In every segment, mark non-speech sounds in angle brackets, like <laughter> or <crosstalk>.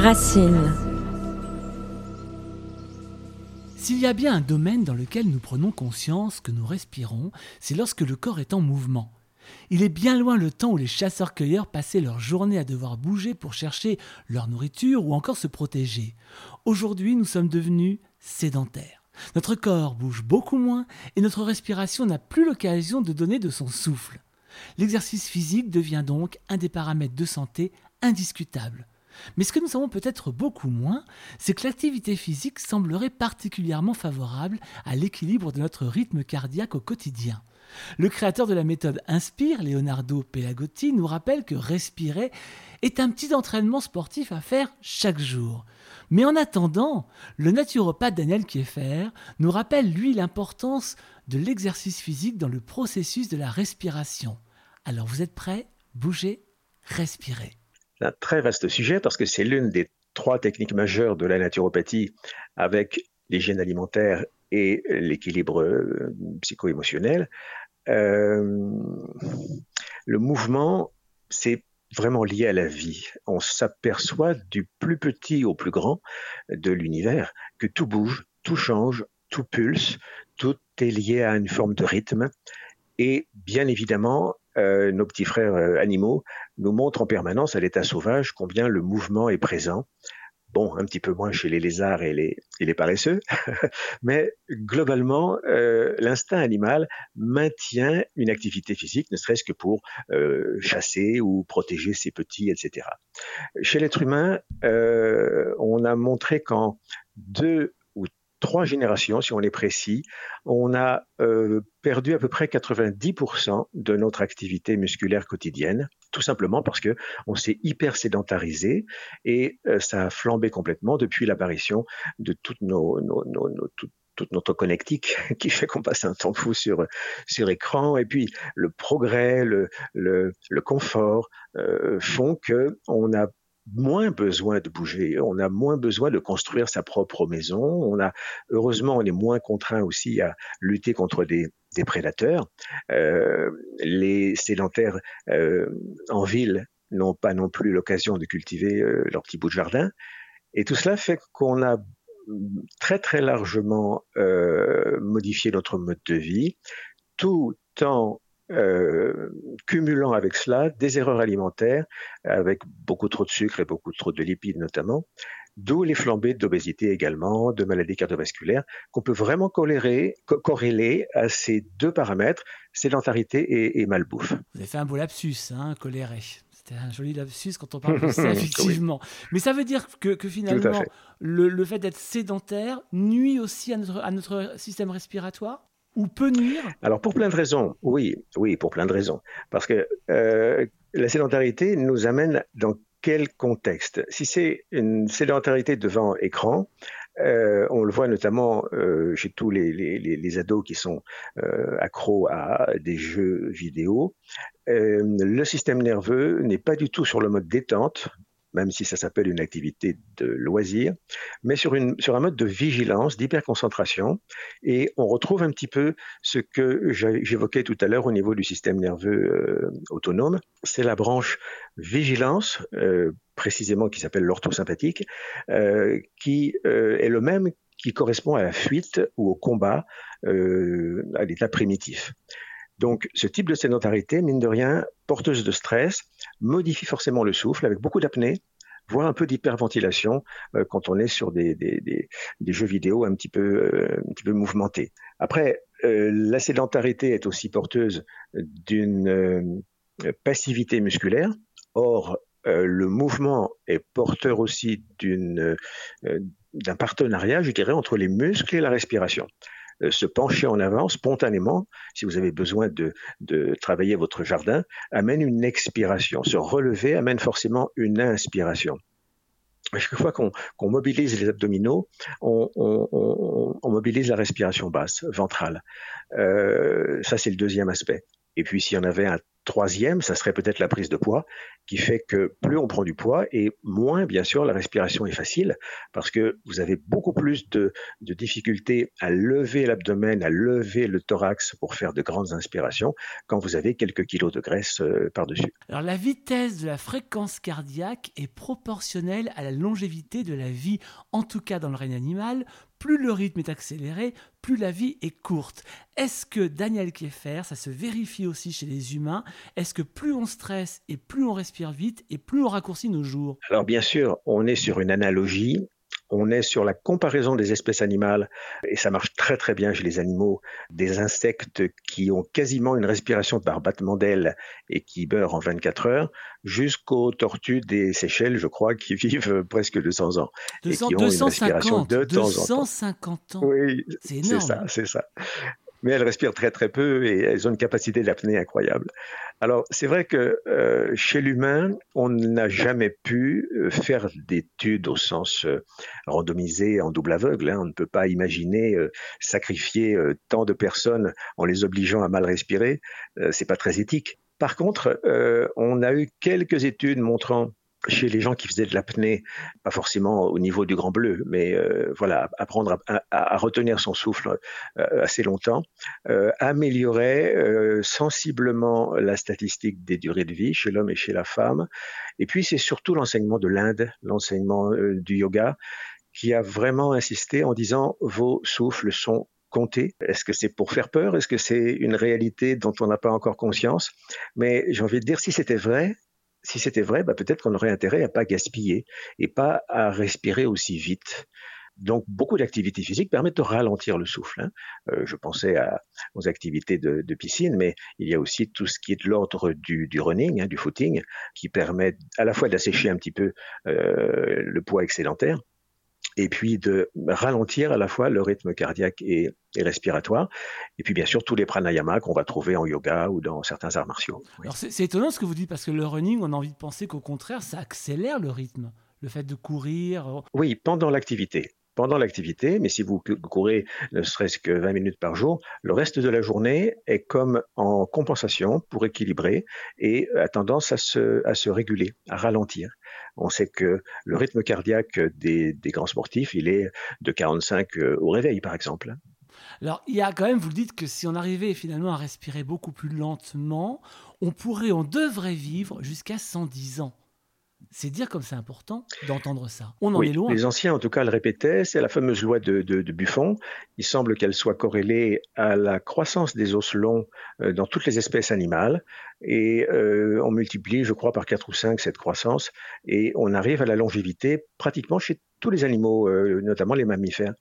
Racine. S'il y a bien un domaine dans lequel nous prenons conscience que nous respirons, c'est lorsque le corps est en mouvement. Il est bien loin le temps où les chasseurs-cueilleurs passaient leur journée à devoir bouger pour chercher leur nourriture ou encore se protéger. Aujourd'hui, nous sommes devenus sédentaires. Notre corps bouge beaucoup moins et notre respiration n'a plus l'occasion de donner de son souffle. L'exercice physique devient donc un des paramètres de santé indiscutables. Mais ce que nous savons peut-être beaucoup moins, c'est que l'activité physique semblerait particulièrement favorable à l'équilibre de notre rythme cardiaque au quotidien. Le créateur de la méthode Inspire, Leonardo Pelagotti, nous rappelle que respirer est un petit entraînement sportif à faire chaque jour. Mais en attendant, le naturopathe Daniel Kieffer nous rappelle, lui, l'importance de l'exercice physique dans le processus de la respiration. Alors vous êtes prêts? Bougez, respirez. Un très vaste sujet parce que c'est l'une des trois techniques majeures de la naturopathie avec l'hygiène alimentaire et l'équilibre euh, psycho-émotionnel. Euh, le mouvement, c'est vraiment lié à la vie. On s'aperçoit du plus petit au plus grand de l'univers que tout bouge, tout change, tout pulse, tout est lié à une forme de rythme. Et bien évidemment, euh, nos petits frères euh, animaux nous montrent en permanence à l'état sauvage combien le mouvement est présent. Bon, un petit peu moins chez les lézards et les, paresseux, <laughs> mais globalement, euh, l'instinct animal maintient une activité physique, ne serait-ce que pour chasser ou protéger ses petits, etc. Chez l'être humain, on a montré qu'en deux trois générations, si on est précis, on a euh, perdu à peu près 90% de notre activité musculaire quotidienne, tout simplement parce que on s'est hyper sédentarisé et euh, ça a flambé complètement depuis l'apparition de toutes nos, nos, nos, toute notre connectique <laughs> qui fait qu'on passe un temps fou sur sur écran. Et puis le progrès le le, le confort euh, font que on a moins besoin de bouger, on a moins besoin de construire sa propre maison, on a heureusement on est moins contraint aussi à lutter contre des, prédateurs. Euh, les sédentaires euh, en ville n'ont pas non plus l'occasion de cultiver euh, leur petit bout de jardin, et tout cela fait qu'on a très très largement euh, modifié notre mode de vie, tout en euh, cumulant avec cela des erreurs alimentaires, avec beaucoup trop de sucre et beaucoup trop de lipides notamment, d'où les flambées d'obésité également, de maladies cardiovasculaires, qu'on peut vraiment corréler, corréler à ces deux paramètres, sédentarité et, et malbouffe. Vous avez fait un beau lapsus, hein, coléré. C'était un joli lapsus quand on parle de ça, <laughs> effectivement. Mais ça veut dire que, que finalement, le, le, fait d'être sédentaire nuit aussi à notre, à notre système respiratoire? Ou peut nuire? Alors pour plein de raisons, oui, oui, pour plein de raisons. Parce que euh, la sédentarité nous amène dans quel contexte? Si c'est une sédentarité devant écran, euh, on le voit notamment euh, chez tous les, les, ados qui sont accros à des jeux vidéo. Le système nerveux n'est pas du tout sur le mode détente, même si ça s'appelle une activité de loisir, mais sur, une, sur un mode de vigilance, d'hyperconcentration. Et on retrouve un petit peu ce que j'évoquais tout à l'heure au niveau du système nerveux euh, autonome. C'est la branche vigilance, euh, précisément qui s'appelle l'orthosympathique, euh, qui euh, est le même qui correspond à la fuite ou au combat, euh, à l'état primitif. Donc, ce type de sédentarité, mine de rien, porteuse de stress, modifie forcément le souffle avec beaucoup d'apnée, voire un peu d'hyperventilation euh, quand on est sur des, jeux vidéo un petit peu, euh, mouvementés. Après, euh, la sédentarité est aussi porteuse d'une passivité musculaire. Or, le mouvement est porteur aussi d'un partenariat, je dirais, entre les muscles et la respiration. Euh, se pencher en avant spontanément, si vous avez besoin de, travailler votre jardin, amène une expiration. Se relever amène forcément une inspiration chaque fois qu'on qu mobilise les abdominaux, on, mobilise la respiration basse, ventrale. Euh, ça, c'est le deuxième aspect. Et puis, s'il y en avait un troisième, ça serait peut-être la prise de poids, qui fait que plus on prend du poids et moins, bien sûr, la respiration est facile, parce que vous avez beaucoup plus de, difficultés à lever l'abdomen, à lever le thorax pour faire de grandes inspirations quand vous avez quelques kilos de graisse euh, par-dessus. Alors la vitesse de la fréquence cardiaque est proportionnelle à la longévité de la vie, en tout cas dans le règne animal, plus le rythme est accéléré, plus la vie est courte. Est-ce que Daniel Kieffer, ça se vérifie aussi chez les humains Est-ce que plus on stresse et plus on respire vite et plus on raccourcit nos jours? Alors bien sûr, on est sur une analogie on est sur la comparaison des espèces animales, et ça marche très très bien chez les animaux, des insectes qui ont quasiment une respiration par battement d'ailes et qui meurent en 24 heures, jusqu'aux tortues des Seychelles, je crois, qui vivent <laughs> presque 200 ans. et qui ont une respiration de temps en temps. 250 ans. Oui, c'est ça, c'est ça mais elles respirent très très peu et elles ont une capacité d'apnée incroyable. Alors c'est vrai que euh, chez l'humain, on n'a jamais pu euh, faire d'études au sens euh, randomisé en double aveugle. Hein. On ne peut pas imaginer sacrifier tant de personnes en les obligeant à mal respirer. c'est pas très éthique. Par contre, on a eu quelques études montrant chez les gens qui faisaient de l'apnée, pas forcément au niveau du grand bleu, mais euh, voilà, apprendre à, retenir son souffle euh, assez longtemps, euh, améliorait sensiblement la statistique des durées de vie chez l'homme et chez la femme. Et puis c'est surtout l'enseignement de l'Inde, l'enseignement du yoga, qui a vraiment insisté en disant vos souffles sont comptés. Est-ce que c'est pour faire peur? Est-ce que c'est une réalité dont on n'a pas encore conscience? Mais j'ai envie de dire, si c'était vrai, si c'était vrai, bah peut-être qu'on aurait intérêt à pas gaspiller et pas à respirer aussi vite. Donc, beaucoup d'activités physiques permettent de ralentir le souffle. Hein. Euh, je pensais aux activités de, piscine, mais il y a aussi tout ce qui est de l'ordre du, du, running, hein, du footing, qui permet à la fois d'assécher un petit peu euh, le poids excédentaire, et puis de ralentir à la fois le rythme cardiaque et, respiratoire, et puis bien sûr tous les pranayamas qu'on va trouver en yoga ou dans certains arts martiaux. Alors c'est étonnant ce que vous dites, parce que le running, on a envie de penser qu'au contraire, ça accélère le rythme, le fait de courir. Euh, oui, pendant l'activité pendant l'activité, mais si vous courez ne serait-ce que 20 minutes par jour, le reste de la journée est comme en compensation pour équilibrer et a tendance à se, réguler, à ralentir. On sait que le rythme cardiaque des, des grands sportifs, il est de 45 euh, au réveil, par exemple. Alors, il y a quand même, vous le dites, que si on arrivait finalement à respirer beaucoup plus lentement, on pourrait, on devrait vivre jusqu'à 110 ans. C'est dire comme c'est important d'entendre ça. On en est loin. Les anciens, en tout cas, le répétaient. C'est la fameuse loi de, Buffon. Il semble qu'elle soit corrélée à la croissance des os longs euh, dans toutes les espèces animales. Et euh, on multiplie, je crois, par 4 ou 5 cette croissance. Et on arrive à la longévité pratiquement chez tous les animaux, euh, notamment les mammifères.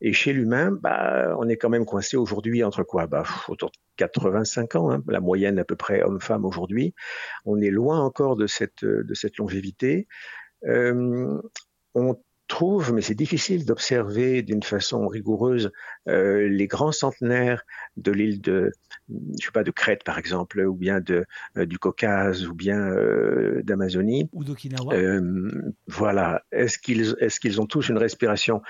Et chez l'humain, bah, on est quand même coincé aujourd'hui entre quoi? Bah, Autour de 85 ans, hein, la moyenne à peu près homme-femme aujourd'hui. On est loin encore de cette, de cette longévité. Euh, on trouve, mais c'est difficile d'observer d'une façon rigoureuse euh, les grands centenaires de l'île de, je sais pas, de Crète par exemple, ou bien de euh, du Caucase, ou bien euh, d'Amazonie, ou d'Okinawa. voilà. Est-ce qu'ils est-ce qu'ils ont tous une respiration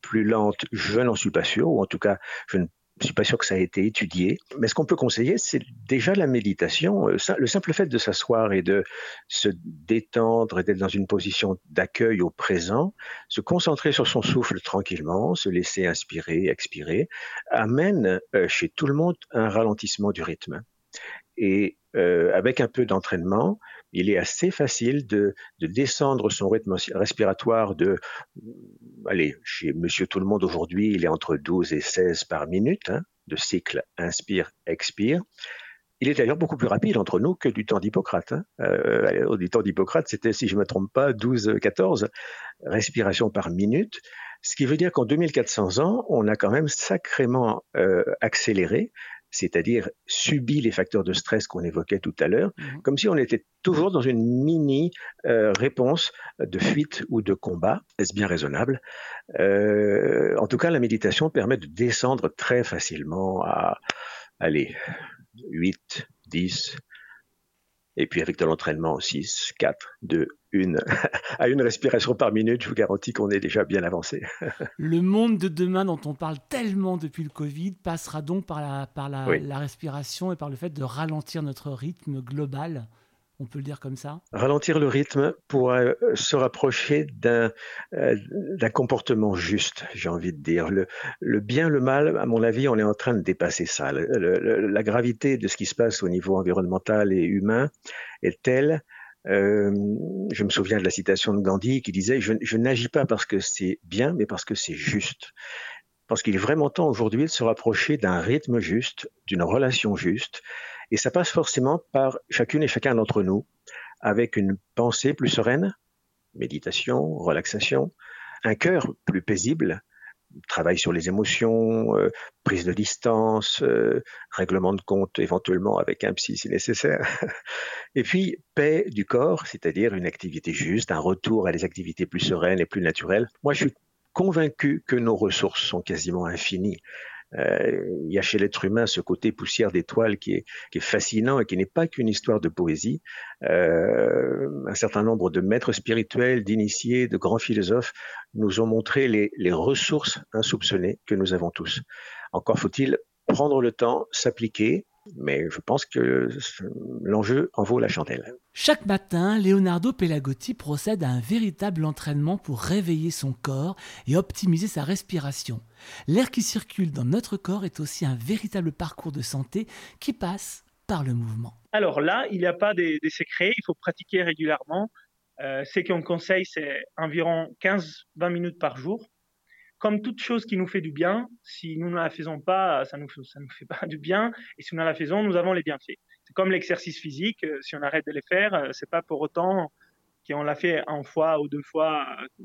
plus lente? Je n'en suis pas sûr, ou en tout cas, je ne je suis pas sûr que ça ait été étudié, mais ce qu'on peut conseiller, c'est déjà la méditation. Euh, le simple fait de s'asseoir et de se détendre et d'être dans une position d'accueil au présent, se concentrer sur son souffle tranquillement, se laisser inspirer, expirer, amène euh, chez tout le monde un ralentissement du rythme. Et euh, avec un peu d'entraînement, il est assez facile de, descendre son rythme respiratoire de, allez, chez Monsieur Tout le Monde aujourd'hui, il est entre 12 et 16 par minute, hein, de cycle inspire-expire. Il est d'ailleurs beaucoup plus rapide entre nous que du temps d'Hippocrate. Hein. Euh, du temps d'Hippocrate, c'était, si je ne me trompe pas, 12-14 respirations par minute. Ce qui veut dire qu'en 2400 ans, on a quand même sacrément euh, accéléré c'est-à-dire subit les facteurs de stress qu'on évoquait tout à l'heure, mhm. comme si on était toujours dans une mini euh, réponse de fuite ou de combat. Est-ce bien raisonnable? Euh, En tout cas, la méditation permet de descendre très facilement à, allez, 8, 10, Et puis avec de l'entraînement, 6, 4, 2, 1, à une respiration par minute, je vous garantis qu'on est déjà bien avancé. <laughs> le monde de demain dont on parle tellement depuis le Covid passera donc par la, par la respiration et par le fait de ralentir notre rythme global on peut le dire comme ça? Ralentir le rythme pour euh, se rapprocher euh, d'un comportement juste, j'ai envie de dire. Le, bien, le mal, à mon avis, on est en train de dépasser ça. la gravité de ce qui se passe au niveau environnemental et humain est telle euh, je me souviens de la citation de Gandhi qui disait je, je n'agis pas parce que c'est bien, mais parce que c'est juste. Parce qu'il est vraiment temps aujourd'hui de se rapprocher d'un rythme juste, d'une relation juste, et ça passe forcément par chacune et chacun d'entre nous, avec une pensée plus sereine, méditation, relaxation, un cœur plus paisible, travail sur les émotions, euh, prise de distance, euh, règlement de compte éventuellement avec un psy si nécessaire. <laughs> et puis paix du corps, c'est-à-dire une activité juste, un retour à des activités plus sereines et plus naturelles. Moi, je suis convaincu que nos ressources sont quasiment infinies. Euh, il y a chez l'être humain ce côté poussière d'étoiles qui est, fascinant et qui n'est pas qu'une histoire de poésie. Euh, un certain nombre de maîtres spirituels, d'initiés, de grands philosophes nous ont montré les ressources insoupçonnées que nous avons tous. Encore faut-il prendre le temps, s'appliquer, mais je pense que l'enjeu en vaut la chandelle. Chaque matin, Leonardo Pelagotti procède à un véritable entraînement pour réveiller son corps et optimiser sa respiration. L'air qui circule dans notre corps est aussi un véritable parcours de santé qui passe par le mouvement. Alors là, il n'y a pas des, secrets, il faut pratiquer régulièrement. Euh, ce qu'on conseille, c'est environ 15-20 minutes par jour comme toute chose qui nous fait du bien, si nous ne la faisons pas, ça nous, ça nous fait pas du bien. Et si nous la faisons, nous avons les bienfaits. C'est comme l'exercice physique. Euh, si on arrête de les faire, euh, c'est pas pour autant qu'on l'a fait une fois ou deux fois euh,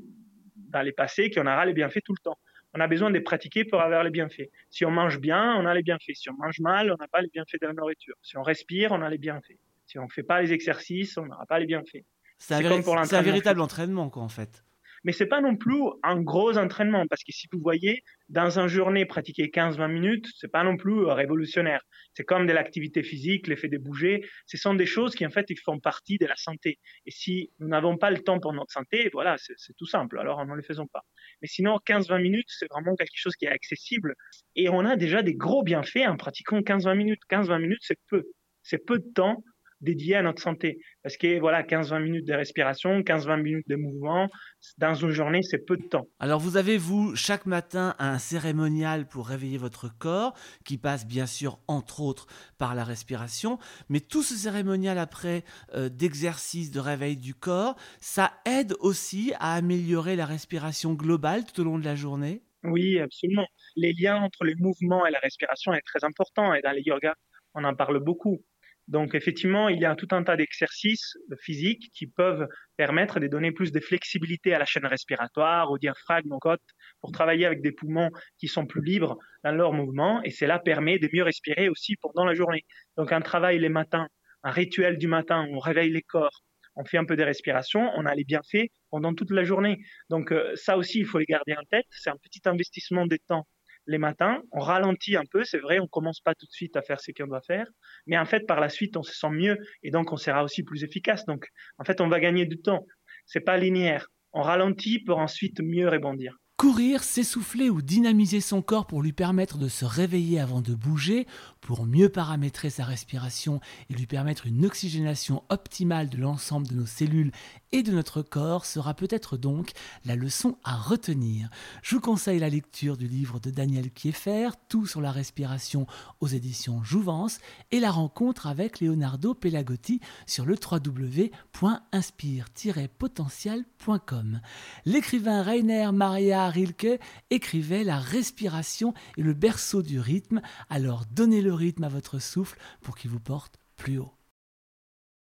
dans les passés qu'on aura les bienfaits tout le temps. On a besoin de pratiquer pour avoir les bienfaits. Si on mange bien, on a les bienfaits. Si on mange mal, on n'a pas les bienfaits de la nourriture. Si on respire, on a les bienfaits. Si on ne fait pas les exercices, on n'aura pas les bienfaits. C'est un, un, véritable entraînement, quoi, en fait mais c'est pas non plus un gros entraînement parce que si vous voyez dans une journée pratiquer 15-20 minutes, c'est pas non plus euh, révolutionnaire. C'est comme de l'activité physique, l'effet de bouger. Ce sont des choses qui en fait ils font partie de la santé. Et si nous n'avons pas le temps pour notre santé, voilà, c'est tout simple. Alors ne les faisons pas. Mais sinon 15-20 minutes, c'est vraiment quelque chose qui est accessible et on a déjà des gros bienfaits en pratiquant 15-20 minutes. 15-20 minutes, c'est peu. C'est peu de temps dédié à notre santé. Parce que voilà, 15-20 minutes de respiration, 15-20 minutes de mouvement, dans une journée, c'est peu de temps. Alors vous avez, vous, chaque matin, un cérémonial pour réveiller votre corps, qui passe bien sûr, entre autres, par la respiration. Mais tout ce cérémonial après euh, d'exercice de réveil du corps, ça aide aussi à améliorer la respiration globale tout au long de la journée? Oui, absolument. Les liens entre les mouvements et la respiration est très important. Et dans les yogas, on en parle beaucoup. Donc effectivement, il y a tout un tas d'exercices physiques qui peuvent permettre de donner plus de flexibilité à la chaîne respiratoire, au diaphragme, aux côtes, pour travailler avec des poumons qui sont plus libres dans leur mouvement. Et cela permet de mieux respirer aussi pendant la journée. Donc un travail les matins, un rituel du matin où on réveille les corps, on fait un peu de respiration, on a les bienfaits pendant toute la journée. Donc euh, ça aussi, il faut les garder en tête. C'est un petit investissement de temps les matins, on ralentit un peu, c'est vrai, on commence pas tout de suite à faire ce qu'on doit faire, mais en fait, par la suite, on se sent mieux et donc on sera aussi plus efficace. Donc, en fait, on va gagner du temps. C'est pas linéaire. On ralentit pour ensuite mieux rebondir. Courir, s'essouffler ou dynamiser son corps pour lui permettre de se réveiller avant de bouger, pour mieux paramétrer sa respiration et lui permettre une oxygénation optimale de l'ensemble de nos cellules et de notre corps sera peut-être donc la leçon à retenir. Je vous conseille la lecture du livre de Daniel Kieffer, Tout sur la respiration aux éditions Jouvence, et la rencontre avec Leonardo Pelagotti sur le www.inspire-potentiel.com. L'écrivain Rainer Maria Rilke écrivait La respiration est le berceau du rythme, alors donnez le rythme à votre souffle pour qu'il vous porte plus haut.